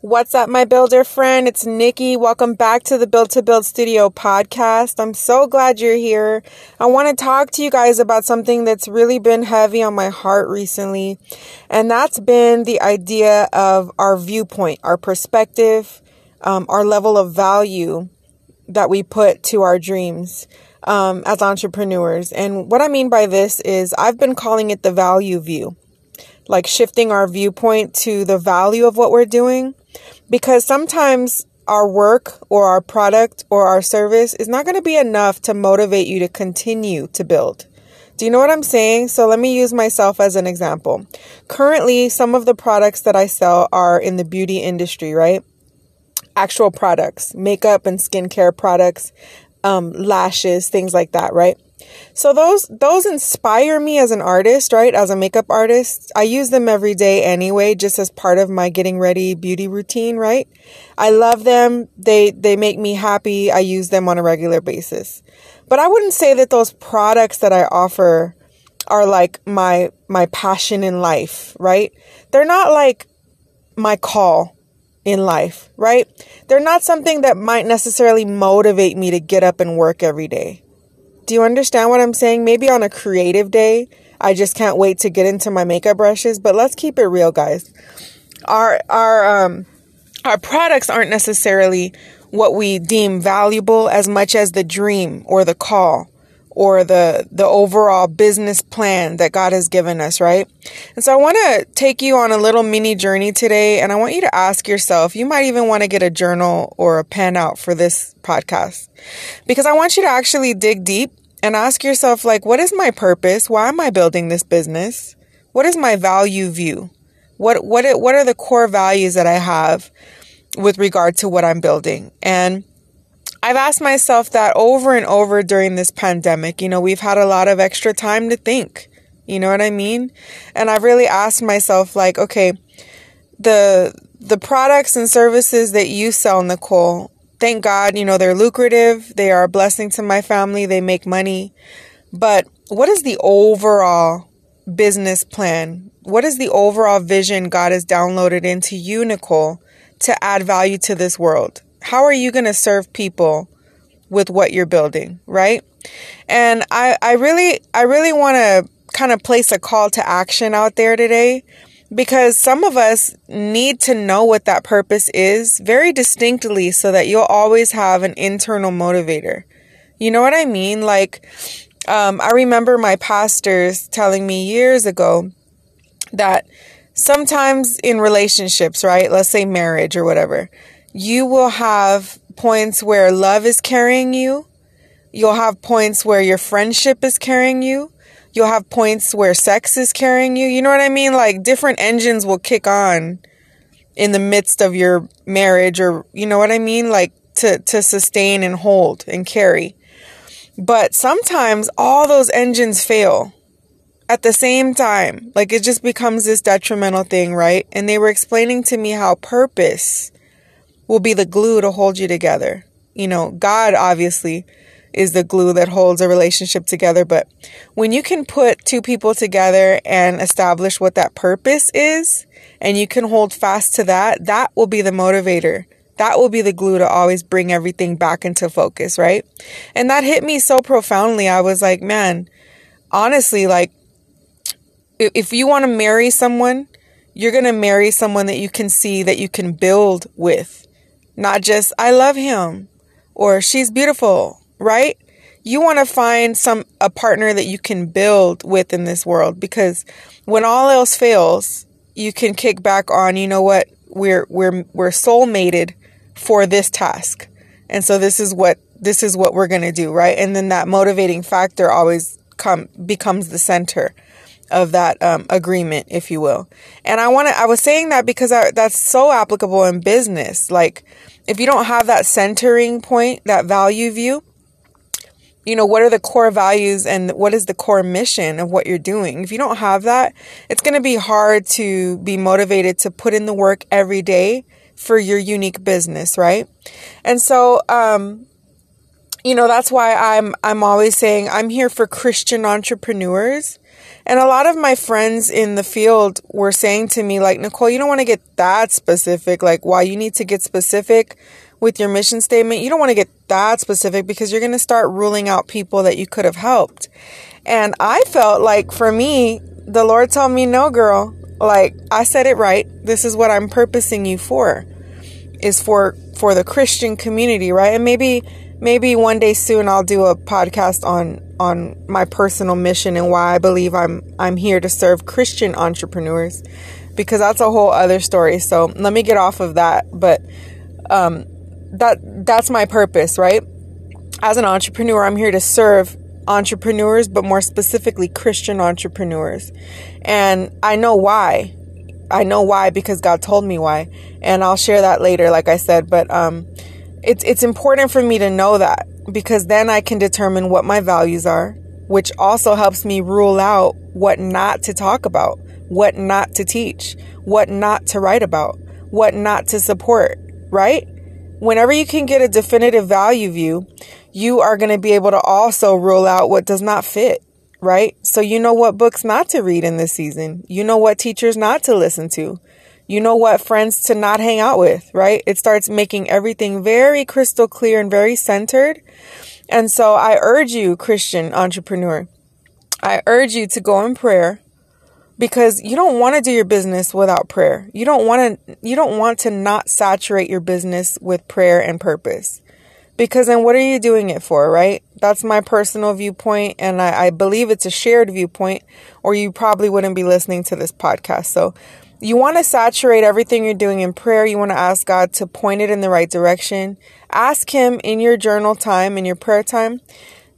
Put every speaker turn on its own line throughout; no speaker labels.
What's up, my builder friend? It's Nikki. Welcome back to the Build to Build Studio podcast. I'm so glad you're here. I want to talk to you guys about something that's really been heavy on my heart recently, and that's been the idea of our viewpoint, our perspective, um, our level of value that we put to our dreams um, as entrepreneurs. And what I mean by this is I've been calling it the value view, like shifting our viewpoint to the value of what we're doing because sometimes our work or our product or our service is not going to be enough to motivate you to continue to build. Do you know what I'm saying? So let me use myself as an example. Currently, some of the products that I sell are in the beauty industry, right? Actual products, makeup and skincare products, um, lashes, things like that, right? So those those inspire me as an artist, right? As a makeup artist. I use them every day anyway, just as part of my getting ready beauty routine, right? I love them. They they make me happy. I use them on a regular basis. But I wouldn't say that those products that I offer are like my my passion in life, right? They're not like my call in life, right? They're not something that might necessarily motivate me to get up and work every day. Do you understand what I'm saying? Maybe on a creative day, I just can't wait to get into my makeup brushes, but let's keep it real, guys. Our our um our products aren't necessarily what we deem valuable as much as the dream or the call or the the overall business plan that God has given us, right? And so I want to take you on a little mini journey today and I want you to ask yourself, you might even want to get a journal or a pen out for this podcast. Because I want you to actually dig deep and ask yourself like what is my purpose? Why am I building this business? What is my value view? What what what are the core values that I have with regard to what I'm building? And I've asked myself that over and over during this pandemic. You know, we've had a lot of extra time to think. You know what I mean? And I've really asked myself like, okay, the the products and services that you sell, Nicole, thank God, you know, they're lucrative. They are a blessing to my family. They make money. But what is the overall business plan? What is the overall vision God has downloaded into you, Nicole, to add value to this world? How are you going to serve people with what you're building, right? And I, I really, I really want to kind of place a call to action out there today because some of us need to know what that purpose is very distinctly so that you'll always have an internal motivator. You know what I mean? Like, um, I remember my pastors telling me years ago that sometimes in relationships, right? Let's say marriage or whatever, you will have points where love is carrying you. You'll have points where your friendship is carrying you you'll have points where sex is carrying you. You know what I mean? Like different engines will kick on in the midst of your marriage or you know what I mean? Like to to sustain and hold and carry. But sometimes all those engines fail at the same time. Like it just becomes this detrimental thing, right? And they were explaining to me how purpose will be the glue to hold you together. You know, God obviously is the glue that holds a relationship together. But when you can put two people together and establish what that purpose is, and you can hold fast to that, that will be the motivator. That will be the glue to always bring everything back into focus, right? And that hit me so profoundly. I was like, man, honestly, like, if you want to marry someone, you're going to marry someone that you can see that you can build with. Not just, I love him or she's beautiful right? You want to find some a partner that you can build with in this world because when all else fails, you can kick back on, you know what? We're we're we're soul mated for this task. And so this is what this is what we're going to do, right? And then that motivating factor always come becomes the center of that um, agreement, if you will. And I want to, I was saying that because I, that's so applicable in business. Like, if you don't have that centering point, that value view, you know, what are the core values and what is the core mission of what you're doing? If you don't have that, it's going to be hard to be motivated to put in the work every day for your unique business, right? And so, um, you know, that's why I'm I'm always saying I'm here for Christian entrepreneurs And a lot of my friends in the field were saying to me, like, Nicole, you don't want to get that specific. Like, why you need to get specific with your mission statement, you don't want to get that specific because you're going to start ruling out people that you could have helped. And I felt like for me, the Lord told me, no, girl, like I said it right. This is what I'm purposing you for is for for the Christian community, right? And maybe maybe one day soon I'll do a podcast on on my personal mission and why I believe I'm I'm here to serve Christian entrepreneurs because that's a whole other story. So let me get off of that, but um that that's my purpose, right? As an entrepreneur, I'm here to serve entrepreneurs, but more specifically Christian entrepreneurs. And I know why. I know why because God told me why. And I'll share that later like I said, but um it's it's important for me to know that because then I can determine what my values are, which also helps me rule out what not to talk about, what not to teach, what not to write about, what not to support, right? Whenever you can get a definitive value view, you are going to be able to also rule out what does not fit, right? So you know what books not to read in this season. You know what teachers not to listen to. You know what friends to not hang out with, right? It starts making everything very crystal clear and very centered. And so I urge you, Christian entrepreneur, I urge you to go in prayer because you don't want to do your business without prayer. You don't want to you don't want to not saturate your business with prayer and purpose. Because then what are you doing it for, right? That's my personal viewpoint and I, I believe it's a shared viewpoint, or you probably wouldn't be listening to this podcast. So you want to saturate everything you're doing in prayer. You want to ask God to point it in the right direction. Ask Him in your journal time, in your prayer time.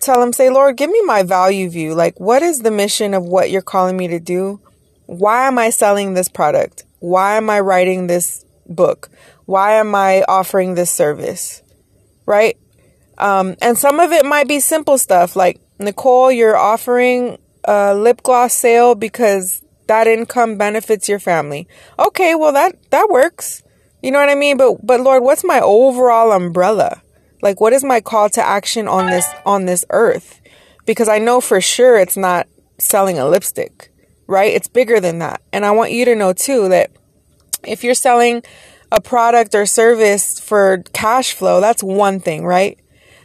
Tell Him, say, Lord, give me my value view. Like, what is the mission of what you're calling me to do? Why am I selling this product? Why am I writing this book? Why am I offering this service? Right? Um, and some of it might be simple stuff like, Nicole, you're offering a lip gloss sale because that income benefits your family. Okay, well that that works. You know what I mean? But but Lord, what's my overall umbrella? Like what is my call to action on this on this earth? Because I know for sure it's not selling a lipstick right? It's bigger than that. And I want you to know too that if you're selling a product or service for cash flow, that's one thing, right?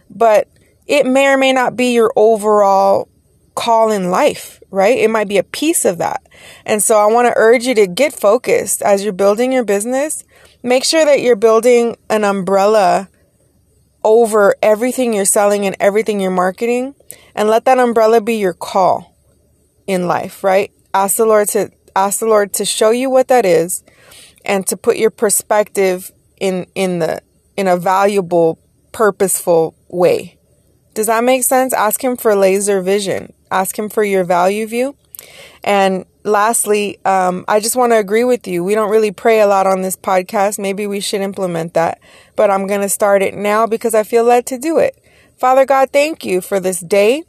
But it may or may not be your overall call in life, right? It might be a piece of that. And so I want to urge you to get focused as you're building your business. Make sure that you're building an umbrella over everything you're selling and everything you're marketing and let that umbrella be your call in life, right? Ask the Lord to ask the Lord to show you what that is and to put your perspective in in the in a valuable purposeful way. Does that make sense? Ask him for laser vision. Ask him for your value view. And lastly, um, I just want to agree with you. We don't really pray a lot on this podcast. Maybe we should implement that. But I'm going to start it now because I feel led to do it. Father God, thank you for this day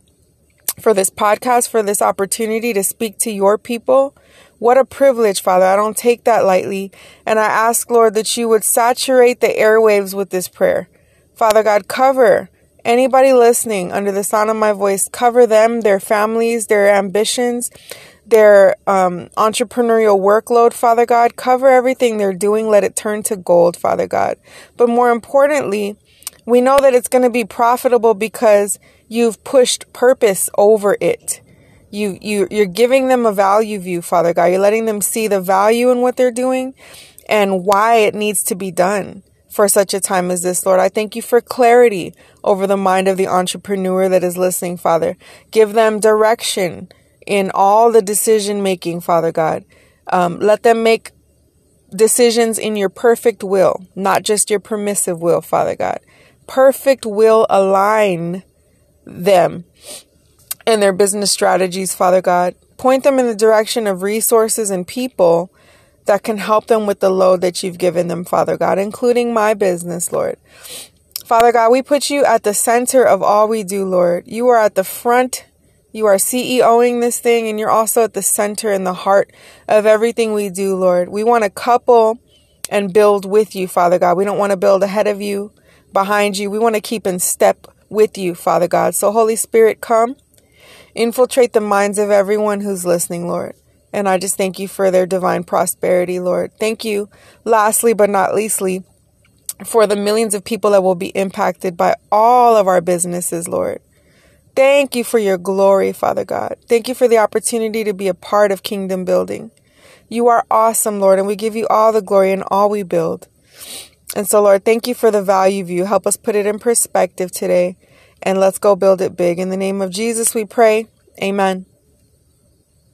for this podcast, for this opportunity to speak to your people. What a privilege, Father. I don't take that lightly. And I ask, Lord, that you would saturate the airwaves with this prayer. Father God, cover anybody listening under the sound of my voice, cover them, their families, their ambitions, their um, entrepreneurial workload, Father God. Cover everything they're doing. Let it turn to gold, Father God. But more importantly, we know that it's going to be profitable because you've pushed purpose over it. You, you, you're giving them a value view, Father God. You're letting them see the value in what they're doing and why it needs to be done for such a time as this, Lord. I thank you for clarity over the mind of the entrepreneur that is listening, Father. Give them direction in all the decision making, Father God. Um, let them make decisions in your perfect will, not just your permissive will, Father God. Perfect will align them and their business strategies, Father God. Point them in the direction of resources and people that can help them with the load that you've given them, Father God, including my business, Lord. Father God, we put you at the center of all we do, Lord. You are at the front. You are CEOing this thing, and you're also at the center and the heart of everything we do, Lord. We want to couple and build with you, Father God. We don't want to build ahead of you, behind you. We want to keep in step with you, Father God. So, Holy Spirit, come Infiltrate the minds of everyone who's listening, Lord. And I just thank you for their divine prosperity, Lord. Thank you, lastly but not leastly, for the millions of people that will be impacted by all of our businesses, Lord. Thank you for your glory, Father God. Thank you for the opportunity to be a part of kingdom building. You are awesome, Lord, and we give you all the glory in all we build. And so, Lord, thank you for the value view. Help us put it in perspective today, and let's go build it big. In the name of Jesus, we pray. Amen.